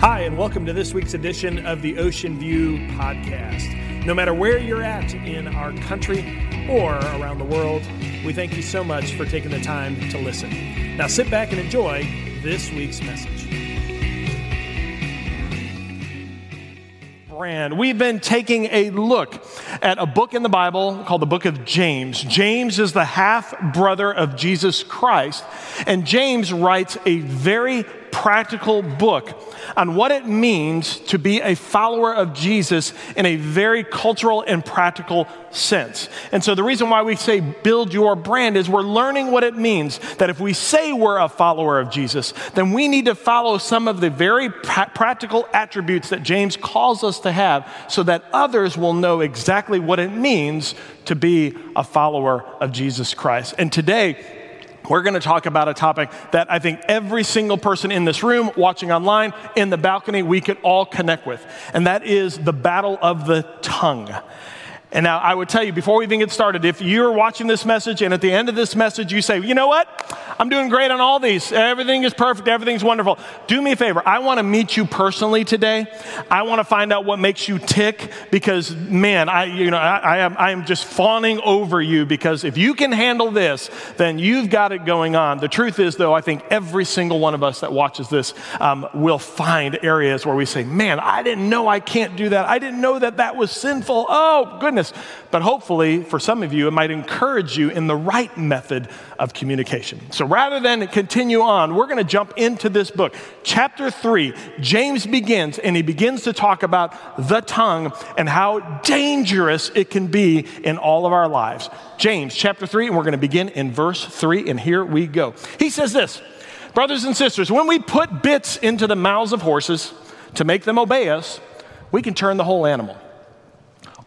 Hi, and welcome to this week's edition of the Ocean View Podcast. No matter where you're at in our country or around the world, we thank you so much for taking the time to listen. Now sit back and enjoy this week's message. Brand. We've been taking a look at a book in the Bible called the book of James. James is the half brother of Jesus Christ, and James writes a very practical book on what it means to be a follower of Jesus in a very cultural and practical sense. And so the reason why we say build your brand is we're learning what it means that if we say we're a follower of Jesus, then we need to follow some of the very pra- practical attributes that James calls us to have so that others will know exactly what it means to be a follower of Jesus Christ. And today, we're going to talk about a topic that I think every single person in this room, watching online, in the balcony, we could all connect with. And that is the battle of the tongue. And now I would tell you before we even get started, if you're watching this message and at the end of this message you say, you know what? I'm doing great on all these. Everything is perfect. Everything's wonderful. Do me a favor. I want to meet you personally today. I want to find out what makes you tick because man, I, you know, I, I am, I am just fawning over you because if you can handle this, then you've got it going on. The truth is though, I think every single one of us that watches this um, will find areas where we say, man, I didn't know I can't do that. I didn't know that that was sinful. Oh, goodness but hopefully, for some of you, it might encourage you in the right method of communication. So rather than continue on, we're going to jump into this book. Chapter three, James begins, and he begins to talk about the tongue and how dangerous it can be in all of our lives. James chapter three, and we're going to begin in verse three, and here we go. He says this Brothers and sisters, when we put bits into the mouths of horses to make them obey us, we can turn the whole animal.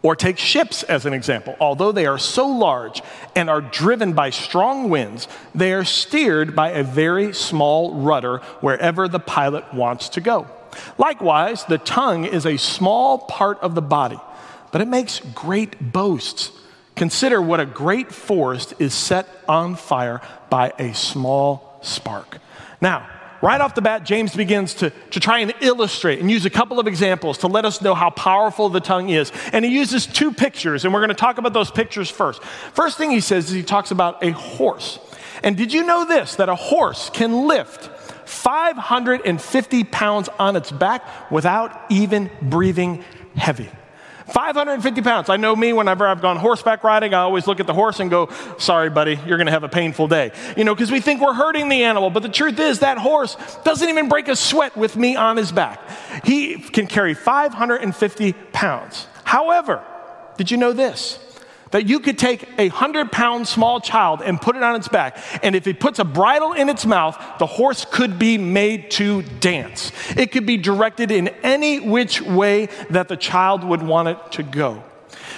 Or take ships as an example. Although they are so large and are driven by strong winds, they are steered by a very small rudder wherever the pilot wants to go. Likewise, the tongue is a small part of the body, but it makes great boasts. Consider what a great forest is set on fire by a small spark. Now, right off the bat, James begins to, to try and illustrate and use a couple of examples to let us know how powerful the tongue is. And he uses two pictures, and we're going to talk about those pictures first. First thing he says is he talks about a horse. And did you know this, that a horse can lift 550 pounds on its back without even breathing heavy? 550 pounds. I know me, whenever I've gone horseback riding, I always look at the horse and go, sorry, buddy, you're going to have a painful day. You know, because we think we're hurting the animal. But the truth is, that horse doesn't even break a sweat with me on his back. He can carry 550 pounds. However, did you know this? That you could take a hundred pound small child and put it on its back, and if it puts a bridle in its mouth, the horse could be made to dance. It could be directed in any which way that the child would want it to go.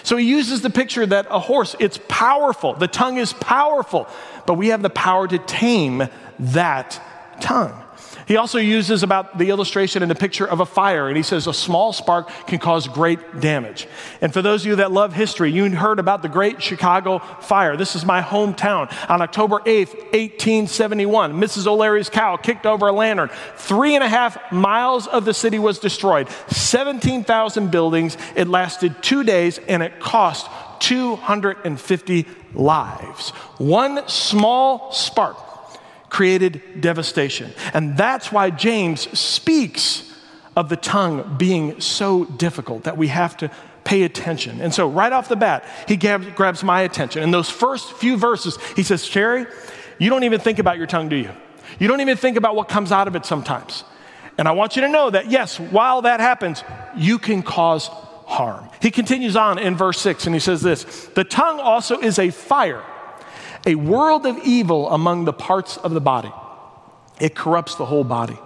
So he uses the picture that a horse, it's powerful. The tongue is powerful, but we have the power to tame that tongue. He also uses about the illustration and the picture of a fire, and he says a small spark can cause great damage. And for those of you that love history, you heard about the Great Chicago Fire. This is my hometown. On October 8th, 1871, Mrs. O'Leary's cow kicked over a lantern. Three and a half miles of the city was destroyed, 17,000 buildings. It lasted two days, and it cost 250 lives. One small spark created devastation. And that's why James speaks of the tongue being so difficult that we have to pay attention. And so, right off the bat, he grabs, grabs my attention. In those first few verses, he says, Sherry, you don't even think about your tongue, do you? You don't even think about what comes out of it sometimes. And I want you to know that, yes, while that happens, you can cause harm. He continues on in verse 6 and he says this The tongue also is a fire a world of evil among the parts of the body. It corrupts the whole body.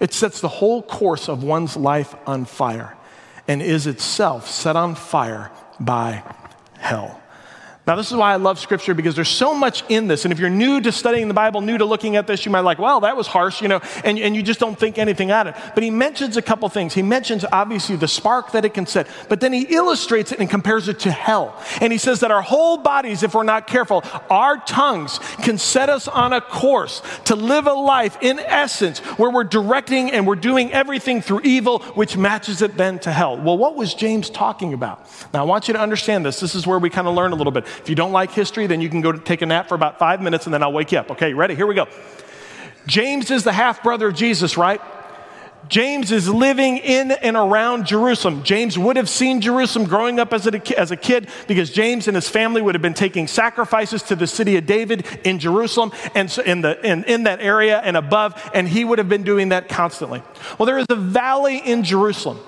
It sets the whole course of one's life on fire and is itself set on fire by hell. Now, this is why I love scripture because there's so much in this. And if you're new to studying the Bible, new to looking at this, you might like, well, that was harsh, you know, and, and you just don't think anything at it. But he mentions a couple things. He mentions obviously the spark that it can set, but then he illustrates it and compares it to hell. And he says that our whole bodies, if we're not careful, our tongues can set us on a course to live a life in essence where we're directing and we're doing everything through evil, which matches it then to hell. Well, what was James talking about? Now, I want you to understand this. This is where we kind of learn a little bit. If you don't like history, then you can go take a nap for about five minutes and then I'll wake you up. Okay, ready? Here we go. James is the half brother of Jesus, right? James is living in and around Jerusalem. James would have seen Jerusalem growing up as a, as a kid because James and his family would have been taking sacrifices to the city of David in Jerusalem and so in, the, in, in that area and above, and he would have been doing that constantly. Well, there is a valley in Jerusalem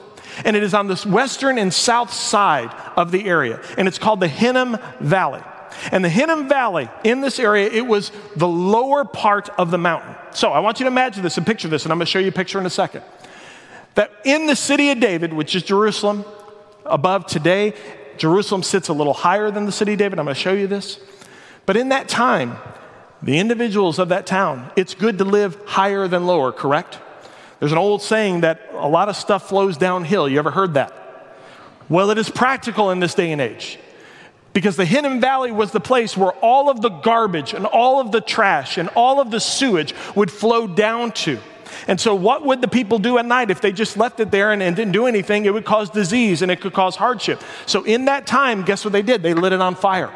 and it is on the western and south side of the area, and it's called the Hinnom Valley. And the Hinnom Valley in this area, it was the lower part of the mountain. So I want you to imagine this and picture this, and I'm going to show you a picture in a second. That in the city of David, which is Jerusalem, above today, Jerusalem sits a little higher than the city of David. I'm going to show you this. But in that time, the individuals of that town, it's good to live higher than lower, correct? There's an old saying that a lot of stuff flows downhill. You ever heard that? Well, it is practical in this day and age. Because the Hinnom Valley was the place where all of the garbage and all of the trash and all of the sewage would flow down to. And so, what would the people do at night if they just left it there and, and, didn't do anything? It would cause disease and it could cause hardship. So, in that time, guess what they did? They lit it on fire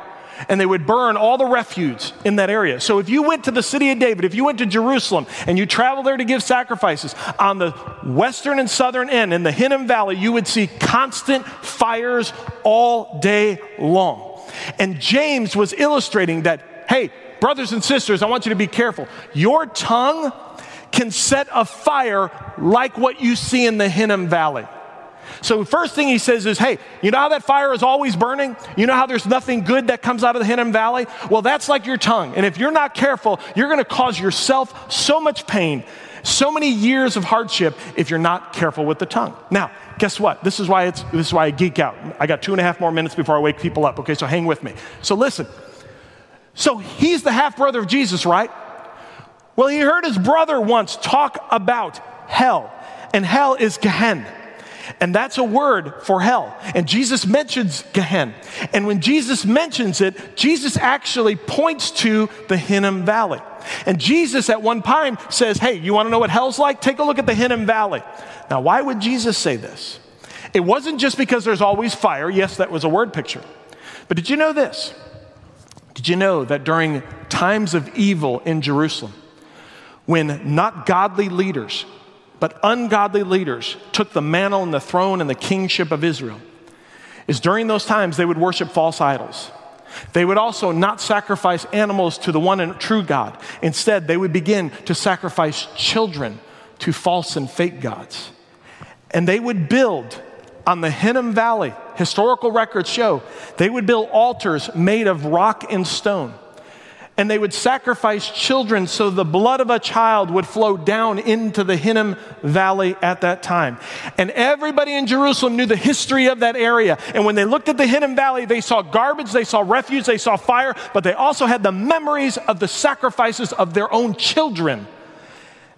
and they would burn all the refuse in that area. So if you went to the city of David, if you went to Jerusalem and you traveled there to give sacrifices, on the western and southern end in the Hinnom Valley, you would see constant fires all day long. And James was illustrating that, hey, brothers and sisters, I want you to be careful. Your tongue can set a fire like what you see in the Hinnom Valley. So, first thing he says is, hey, you know how that fire is always burning? You know how there's nothing good that comes out of the Hinnom Valley? Well, that's like your tongue. And if you're not careful, you're going to cause yourself so much pain, so many years of hardship if you're not careful with the tongue. Now, guess what? This is why it's this is why I geek out. I got two and a half more minutes before I wake people up. Okay, so hang with me. So listen. So he's the half brother of Jesus, right? Well, he heard his brother once talk about hell, and hell is Gehenna. And that's a word for hell. And Jesus mentions Gehenna. And when Jesus mentions it, Jesus actually points to the Hinnom Valley. And Jesus at one time says, Hey, you want to know what hell's like? Take a look at the Hinnom Valley. Now, why would Jesus say this? It wasn't just because there's always fire. Yes, that was a word picture. But did you know this? Did you know that during times of evil in Jerusalem, when not godly leaders but ungodly leaders took the mantle and the throne and the kingship of Israel, is during those times they would worship false idols. They would also not sacrifice animals to the one and true God. Instead, they would begin to sacrifice children to false and fake gods. And they would build on the Hinnom Valley, historical records show, they would build altars made of rock and stone and they would sacrifice children so the blood of a child would flow down into the Hinnom Valley at that time. And everybody in Jerusalem knew the history of that area. And when they looked at the Hinnom Valley, they saw garbage, they saw refuse, they saw fire, but they also had the memories of the sacrifices of their own children.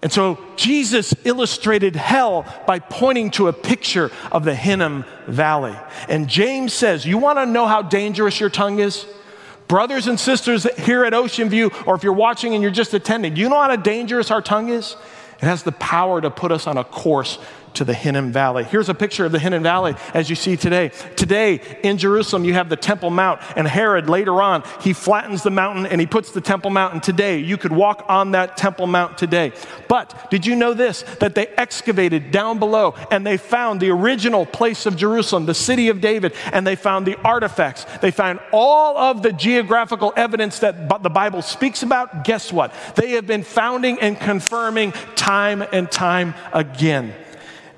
And so Jesus illustrated hell by pointing to a picture of the Hinnom Valley. And James says, You want to know how dangerous your tongue is? Brothers and sisters here at Ocean View, or if you're watching and you're just attending, you know how dangerous our tongue is? It has the power to put us on a course to the Hinnom Valley. Here's a picture of the Hinnom Valley as you see today. Today in Jerusalem, you have the Temple Mount, and Herod later on, he flattens the mountain and he puts the Temple Mount. And today, you could walk on that Temple Mount today. But did you know this? That they excavated down below and they found the original place of Jerusalem, the city of David, and they found the artifacts. They found all of the geographical evidence that the Bible speaks about. Guess what? They have been founding and confirming time and time again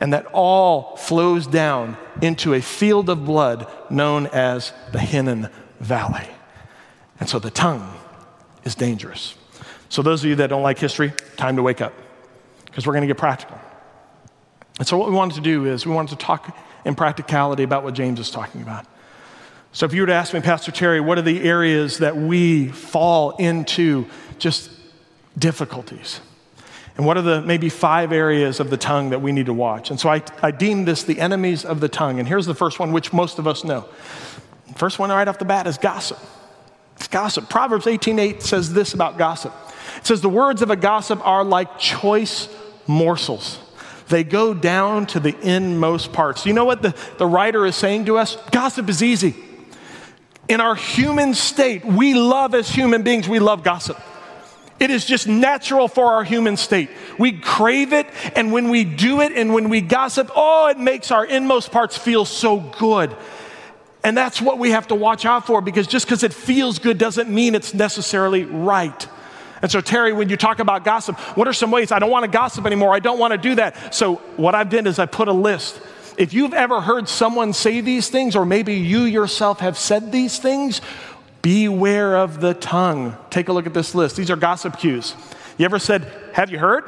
and that all flows down into a field of blood known as the Hinnom Valley. And so the tongue is dangerous. So, those of you that don't like history, time to wake up because we're going to get practical. And so, what we wanted to do is we wanted to talk in practicality about what James is talking about. So, if you were to ask me, Pastor Terry, what are the areas that we fall into just difficulties? And what are the maybe five areas of the tongue that we need to watch? And so I, I deem this the enemies of the tongue. And here's the first one, which most of us know. First one right off the bat is gossip. It's gossip. Proverbs 18:8 says this about gossip. It says the words of a gossip are like choice morsels. They go down to the inmost parts. You know what the, the writer is saying to us? Gossip is easy. In our human state, we love as human beings, we love gossip. It is just natural for our human state. We crave it, and when we do it and when we gossip, oh, it makes our inmost parts feel so good. And that's what we have to watch out for because just because it feels good doesn't mean it's necessarily right. And so, Terry, when you talk about gossip, what are some ways I don't want to gossip anymore? I don't want to do that. So, what I've done is I put a list. If you've ever heard someone say these things, or maybe you yourself have said these things, beware of the tongue. Take a look at this list. These are gossip cues. You ever said, Have you heard?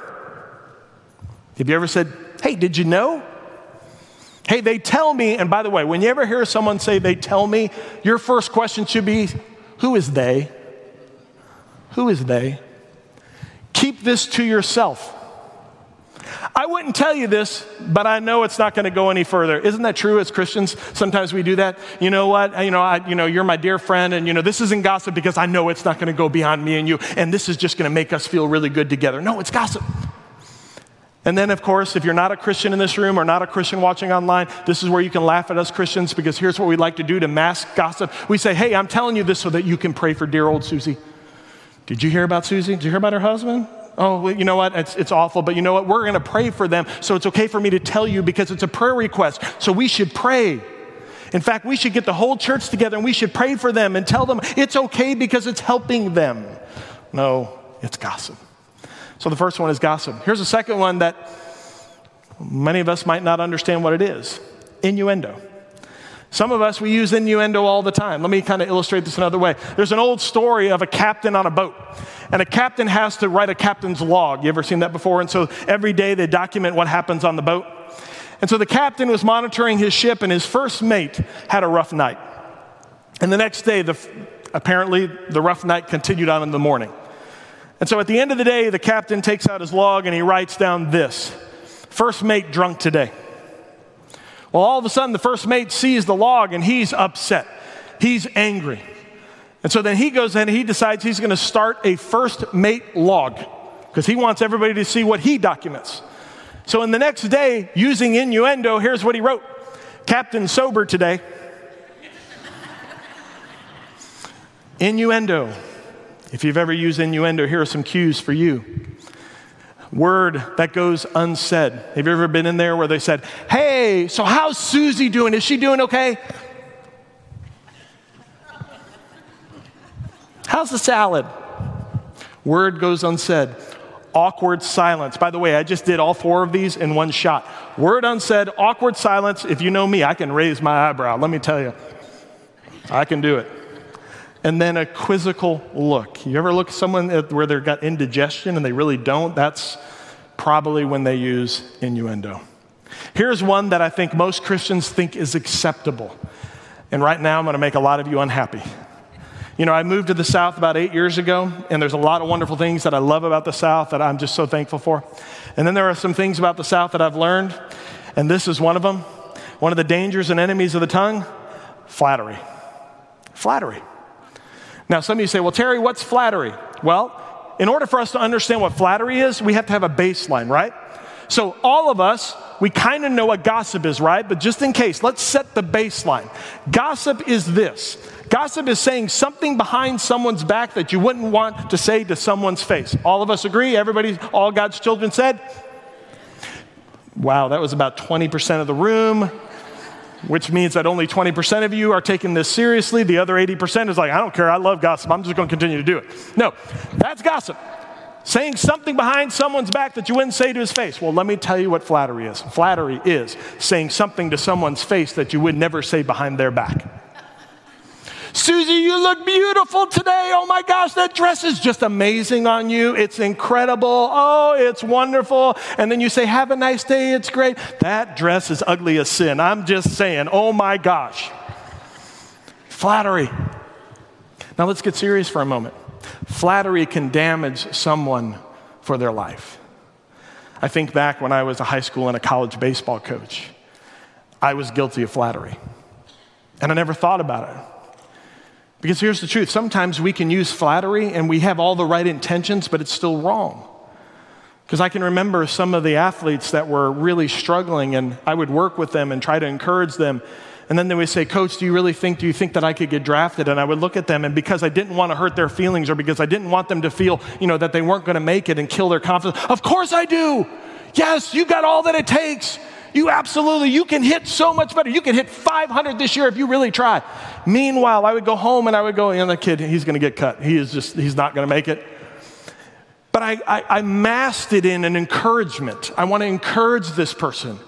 Have you ever said, Hey, did you know? Hey, they tell me, and by the way, when you ever hear someone say they tell me, your first question should be, Who is they? Who is they? Keep this to yourself. I wouldn't tell you this, but I know it's not going to go any further. Isn't that true as Christians? Sometimes we do that. You know what? You know, I, you know, you're my dear friend, and you know, this isn't gossip because I know it's not going to go beyond me and you, and this is just going to make us feel really good together. No, it's gossip. And then, of course, if you're not a Christian in this room or not a Christian watching online, this is where you can laugh at us Christians because here's what we like to do to mask gossip. We say, hey, I'm telling you this so that you can pray for dear old Susie. Did you hear about Susie? Did you hear about her husband? Oh, well, you know what? It's, it's awful, but you know what? We're going to pray for them, so it's okay for me to tell you because it's a prayer request. So we should pray. In fact, we should get the whole church together and we should pray for them and tell them it's okay because it's helping them. No, it's gossip. So the first one is gossip. Here's a second one that many of us might not understand what it is innuendo. Some of us, we use innuendo all the time. Let me kind of illustrate this another way. There's an old story of a captain on a boat, and a captain has to write a captain's log. You ever seen that before? And so every day they document what happens on the boat. And so the captain was monitoring his ship, and his first mate had a rough night. And the next day, the, apparently, the rough night continued on in the morning. And so at the end of the day, the captain takes out his log and he writes down this First mate drunk today. Well, all of a sudden, the first mate sees the log and he's upset. He's angry. And so then he goes in and he decides he's going to start a first mate log because he wants everybody to see what he documents. So in the next day, using innuendo, here's what he wrote Captain sober today. innuendo. If you've ever used innuendo, here are some cues for you word that goes unsaid. Have you ever been in there where they said, Hey, so how's Susie doing? Is she doing okay? How's the salad? Word goes unsaid. Awkward silence. By the way, I just did all four of these in one shot. Word unsaid, awkward silence. If you know me, I can raise my eyebrow. Let me tell you, I can do it and then a quizzical look. You ever look at someone where they've got indigestion and they really don't? That's probably when they use innuendo. Here's one that I think most Christians think is acceptable. And right now, I'm going to make a lot of you unhappy. You know, I moved to the South about eight years ago, and there's a lot of wonderful things that I love about the South that I'm just so thankful for. And then there are some things about the South that I've learned, and this is one of them. One of the dangers and enemies of the tongue flattery. Flattery. Now, some of you say, well, Terry, what's flattery? Well, in order for us to understand what flattery is, we have to have a baseline, right? So, all of us, we kind of know what gossip is, right? But just in case, let's set the baseline. Gossip is this gossip is saying something behind someone's back that you wouldn't want to say to someone's face. All of us agree? Everybody, all God's children said? Wow, that was about 20% of the room which means that only 20% of you are taking this seriously. The other 80% is like, I don't care, I love gossip, I'm just going to continue to do it. No, that's gossip. Saying something behind someone's back that you wouldn't say to his face. Well, let me tell you what flattery is. Flattery is saying something to someone's face that you would never say behind their back. Susie, you look beautiful today. Oh my gosh, that dress is just amazing on you. It's incredible. Oh, it's wonderful. And then you say, Have a nice day. It's great. That dress is ugly as sin. I'm just saying, oh my gosh. Flattery. Now let's get serious for a moment. Flattery can damage someone for their life. I think back when I was a high school and a college baseball coach, I was guilty of flattery. And I never thought about it. Because here's the truth sometimes we can use flattery and we have all the right intentions, but it's still wrong. Because I can remember some of the athletes that were really struggling, and I would work with them and try to encourage them. And then they would say, Coach, do you really think, do you think that I could get drafted? And I would look at them, and because I didn't want to hurt their feelings or because I didn't want them to feel, you know, that they weren't going to make it and kill their confidence, of course I do. Yes, you got all that it takes. You absolutely, you can hit so much better. You can hit 500 this year if you really try. Meanwhile, I would go home and I would go, you know, the kid, he's going to get cut. He is just, he's not going to make it. But I, I, I masked it in an encouragement. I want to encourage this person.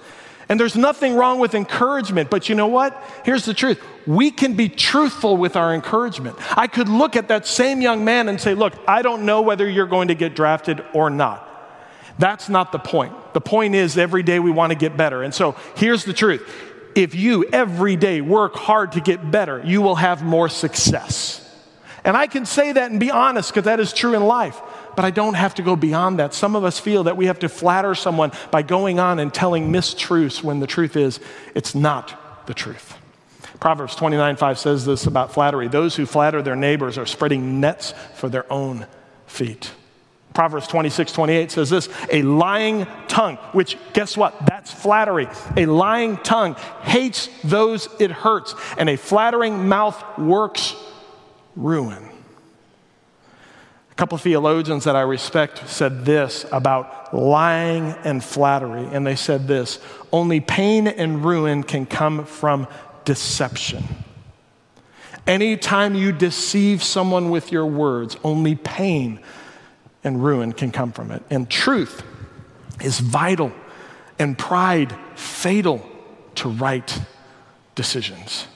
And there's nothing wrong with encouragement, but you know what? Here's the truth. We can be truthful with our encouragement. I could look at that same young man and say, Look, I don't know whether you're going to get drafted or not. That's not the point. The point is, every day we want to get better. And so here's the truth if you every day work hard to get better, you will have more success. And I can say that and be honest because that is true in life. But I don't have to go beyond that. Some of us feel that we have to flatter someone by going on and telling mistruths when the truth is it's not the truth. Proverbs 29 5 says this about flattery those who flatter their neighbors are spreading nets for their own feet. Proverbs 26, 28 says this a lying tongue, which guess what? That's flattery. A lying tongue hates those it hurts, and a flattering mouth works ruin. A couple of theologians that I respect said this about lying and flattery, and they said this only pain and ruin can come from deception. Anytime you deceive someone with your words, only pain and ruin can come from it. And truth is vital, and pride fatal to right decisions.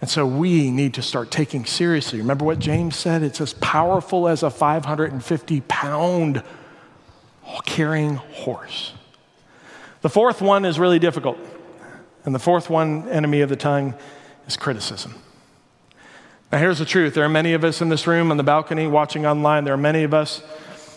And so we need to start taking seriously. Remember what James said? It's as powerful as a 550 pound carrying horse. The fourth one is really difficult. And the fourth one, enemy of the tongue, is criticism. Now, here's the truth there are many of us in this room, on the balcony, watching online. There are many of us,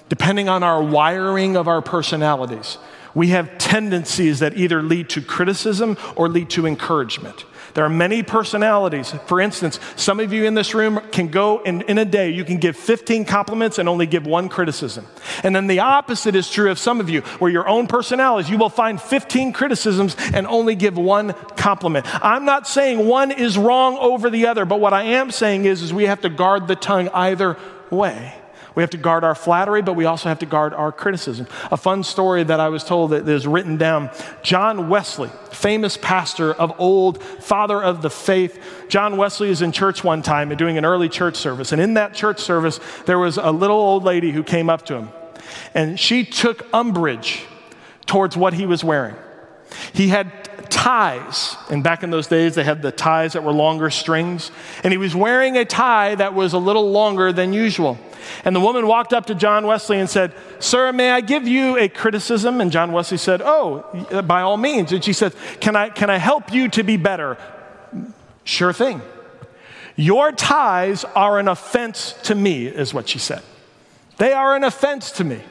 depending on our wiring of our personalities, we have tendencies that either lead to criticism or lead to encouragement. There are many personalities. For instance, some of you in this room can go in, in a day, you can give 15 compliments and only give one criticism. And then the opposite is true of some of you, where your own personalities, you will find 15 criticisms and only give one compliment. I'm not saying one is wrong over the other, but what I am saying is, is we have to guard the tongue either way. We have to guard our flattery, but we also have to guard our criticism. A fun story that I was told that is written down John Wesley, famous pastor of old, father of the faith. John Wesley is in church one time and doing an early church service. And in that church service, there was a little old lady who came up to him. And she took umbrage towards what he was wearing. He had ties. And back in those days, they had the ties that were longer strings. And he was wearing a tie that was a little longer than usual. And the woman walked up to John Wesley and said, Sir, may I give you a criticism? And John Wesley said, Oh, by all means. And she said, Can I, can I help you to be better? Sure thing. Your ties are an offense to me, is what she said. They are an offense to me.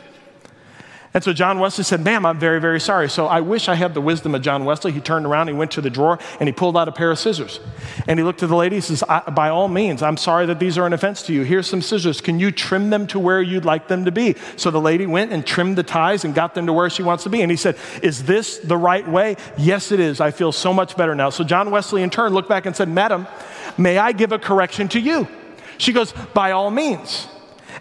And so John Wesley said, Ma'am, I'm very, very sorry. So I wish I had the wisdom of John Wesley. He turned around, he went to the drawer, and he pulled out a pair of scissors. And he looked at the lady, he says, By all means, I'm sorry that these are an offense to you. Here's some scissors. Can you trim them to where you'd like them to be? So the lady went and trimmed the ties and got them to where she wants to be. And he said, Is this the right way? Yes, it is. I feel so much better now. So John Wesley, in turn, looked back and said, Madam, may I give a correction to you? She goes, By all means.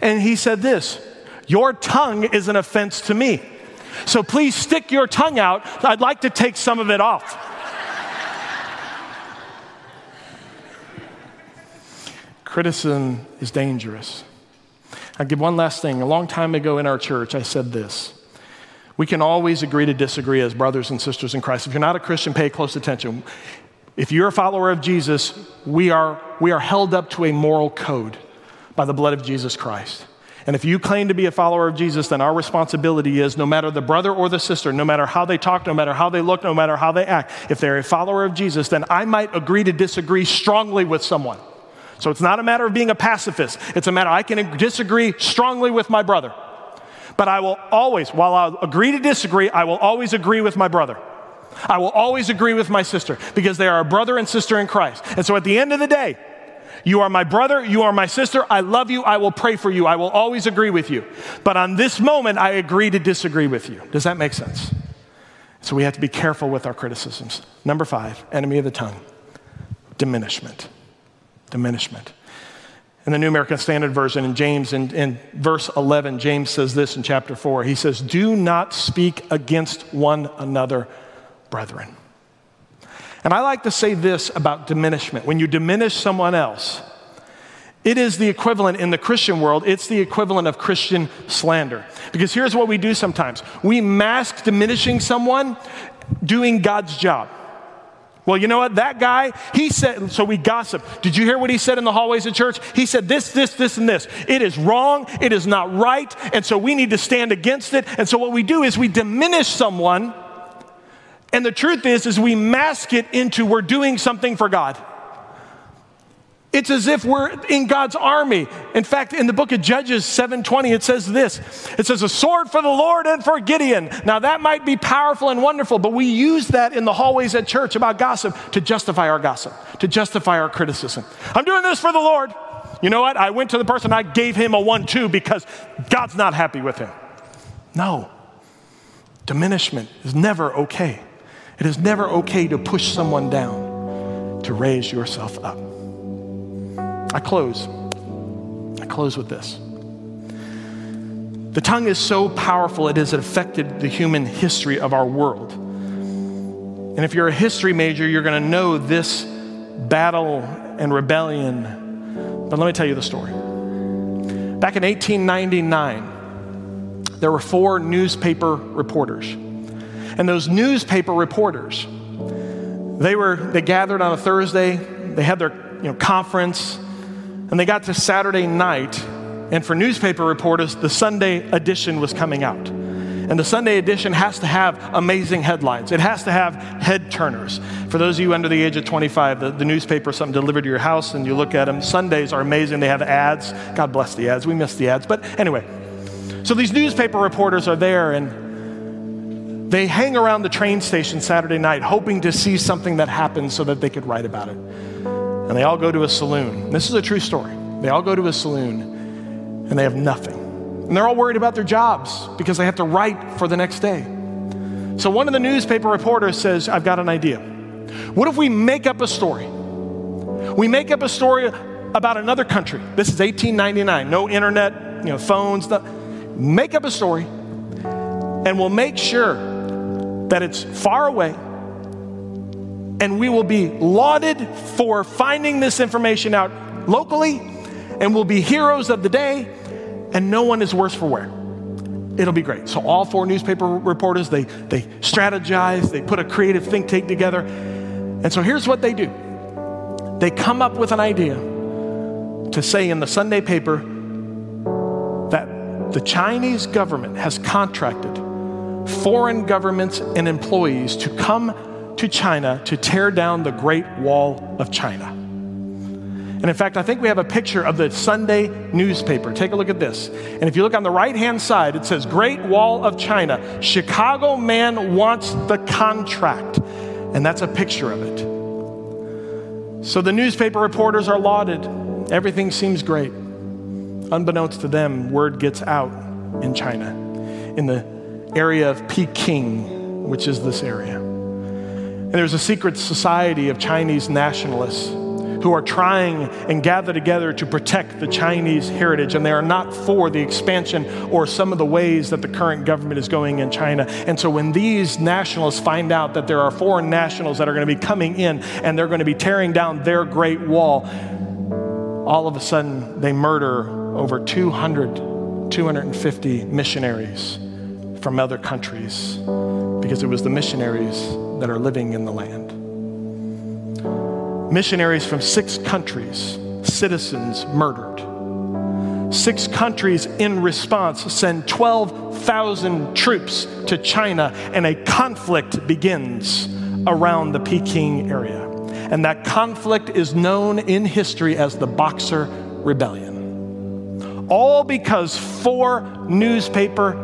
And he said this, Your tongue is an offense to me. So please stick your tongue out. I'd like to take some of it off. Criticism is dangerous. I'll give one last thing. A long time ago in our church, I said this. We can always agree to disagree as brothers and sisters in Christ. If you're not a Christian, pay close attention. If you're a follower of Jesus, we are, we are held up to a moral code by the blood of Jesus Christ. And if you claim to be a follower of Jesus, then our responsibility is no matter the brother or the sister, no matter how they talk, no matter how they look, no matter how they act, if they're a follower of Jesus, then I might agree to disagree strongly with someone. So it's not a matter of being a pacifist, it's a matter I can disagree strongly with my brother. But I will always, while I'll agree to disagree, I will always agree with my brother. I will always agree with my sister because they are a brother and sister in Christ. And so at the end of the day, you are my brother, you are my sister, I love you, I will pray for you, I will always agree with you. But on this moment, I agree to disagree with you. Does that make sense? So we have to be careful with our criticisms. Number five, enemy of the tongue diminishment. Diminishment. In the New American Standard Version, in James, in, in verse 11, James says this in chapter 4. He says, Do not speak against one another, brethren. And I like to say this about diminishment. When you diminish someone else, it is the equivalent in the Christian world, it's the equivalent of Christian slander. Because here's what we do sometimes we mask diminishing someone doing God's job. Well, you know what? That guy, he said, so we gossip. Did you hear what he said in the hallways of church? He said this, this, this, and this. It is wrong. It is not right. And so we need to stand against it. And so what we do is we diminish someone and the truth is, is we mask it into we're doing something for God. It's as if we're in God's army. In fact, in the book of Judges 7:20 it says this. It says a sword for the Lord and for Gideon. Now that might be powerful and wonderful, but we use that in the hallways at church about gossip to justify our gossip, to justify our criticism. I'm doing this for the Lord. You know what? I went to the person I gave him a 1-2 because God's not happy with him. No. Diminishment is never okay. It is never okay to push someone down, to raise yourself up. I close. I close with this. The tongue is so powerful, it has affected the human history of our world. And if you're a history major, you're going to know this battle and rebellion. But let me tell you the story. Back in 1899, there were four newspaper reporters and those newspaper reporters, they were they gathered on a Thursday, they had their you know, conference, and they got to Saturday night, and for newspaper reporters, the Sunday edition was coming out. And the Sunday edition has to have amazing headlines. It has to have head turners. For those of you under the age of 25, the, the newspaper is something delivered to your house and you look at them. Sundays are amazing. They have ads. God bless the ads. We miss the ads. But anyway, so these newspaper reporters are there and they hang around the train station Saturday night hoping to see something that happens so that they could write about it. And they all go to a saloon. This is a true story. They all go to a saloon and they have nothing. And they're all worried about their jobs because they have to write for the next day. So one of the newspaper reporters says, I've got an idea. What if we make up a story? We make up a story about another country. This is 1899, no internet, you know, phones. Make up a story, and we'll make sure that it's far away, and we will be lauded for finding this information out locally, and we'll be heroes of the day, and no one is worse for wear. It'll be great. So all four newspaper reporters, they, they strategize, they put a creative think tank together. And so here's what they do. They come up with an idea to say in the Sunday paper that the Chinese government has contracted foreign governments and employees to come to China to tear down the Great Wall of China. And in fact, I think we have a picture of the Sunday newspaper. Take a look at this. And if you look on the right hand side, it says Great Wall of China. Chicago man wants the contract. And that's a picture of it. So the newspaper reporters are lauded. Everything seems great. Unbeknownst to them, word gets out in China. In the area of Peking, which is this area. And there's a secret society of Chinese nationalists who are trying and gather together to protect the Chinese heritage, and they are not for the expansion or some of the ways that the current government is going in China. And so, when these nationalists find out that there are foreign nationals that are going to be coming in and they're going to be tearing down their great wall, all of a sudden they murder over 200, 250 missionaries from other countries because it was the missionaries that are living in the land. Missionaries from six countries, citizens murdered. Six countries in response send 12,000 troops to China, and a conflict begins around the Peking area. And that conflict is known in history as the Boxer Rebellion. All because four newspaper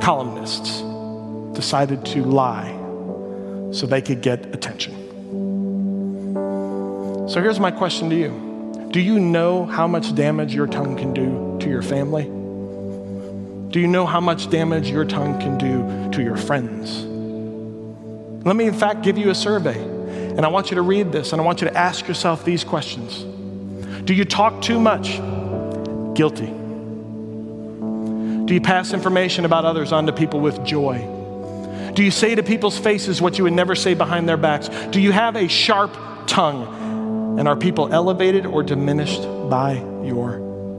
columnists decided to lie so they could get attention. So here's my question to you Do you know how much damage your tongue can do to your family? Do you know how much damage your tongue can do to your friends? Let me, in fact, give you a survey. And I want you to read this and I want you to ask yourself these questions Do you talk too much? Guilty. Do you pass information about others on to people with joy? Do you say to people's faces what you would never say behind their backs? Do you have a sharp tongue? And are people elevated or diminished by your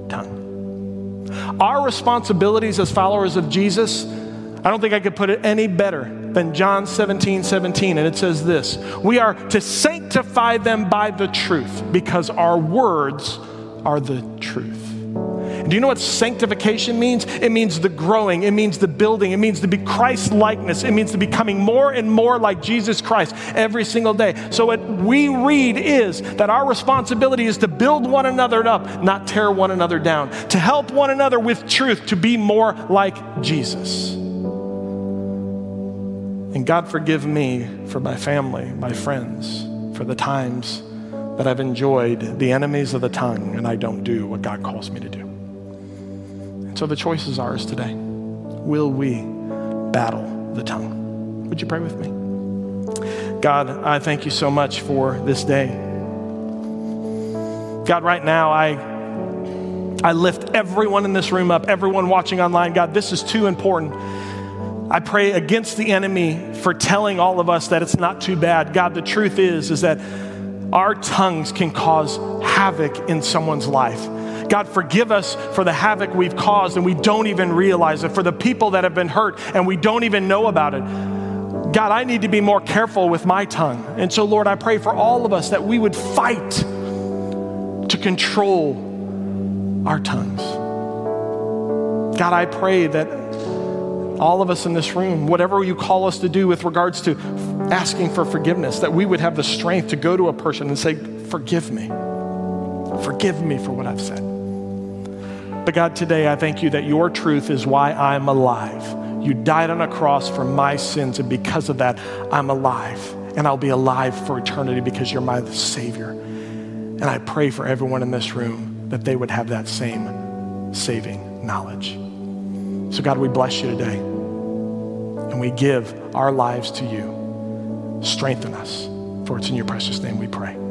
tongue? Our responsibilities as followers of Jesus, I don't think I could put it any better than John 17, 17. And it says this We are to sanctify them by the truth because our words are the truth. Do you know what sanctification means? It means the growing, it means the building, it means to be Christ likeness, it means to becoming more and more like Jesus Christ every single day. So, what we read is that our responsibility is to build one another up, not tear one another down, to help one another with truth, to be more like Jesus. And God forgive me for my family, my friends, for the times that I've enjoyed the enemies of the tongue and I don't do what God calls me to do. So the choice is ours today. Will we battle the tongue? Would you pray with me? God, I thank you so much for this day. God, right now, I I lift everyone in this room up, everyone watching online. God, this is too important. I pray against the enemy for telling all of us that it's not too bad. God, the truth is is that our tongues can cause havoc in someone's life. God, forgive us for the havoc we've caused and we don't even realize it, for the people that have been hurt and we don't even know about it. God, I need to be more careful with my tongue. And so, Lord, I pray for all of us that we would fight to control our tongues. God, I pray that all of us in this room, whatever you call us to do with regards to asking for forgiveness, that we would have the strength to go to a person and say, Forgive me. Forgive me for what I've said. But God, today I thank you that your truth is why I'm alive. You died on a cross for my sins, and because of that, I'm alive. And I'll be alive for eternity because you're my Savior. And I pray for everyone in this room that they would have that same saving knowledge. So, God, we bless you today. And we give our lives to you. Strengthen us. For it's in your precious name we pray.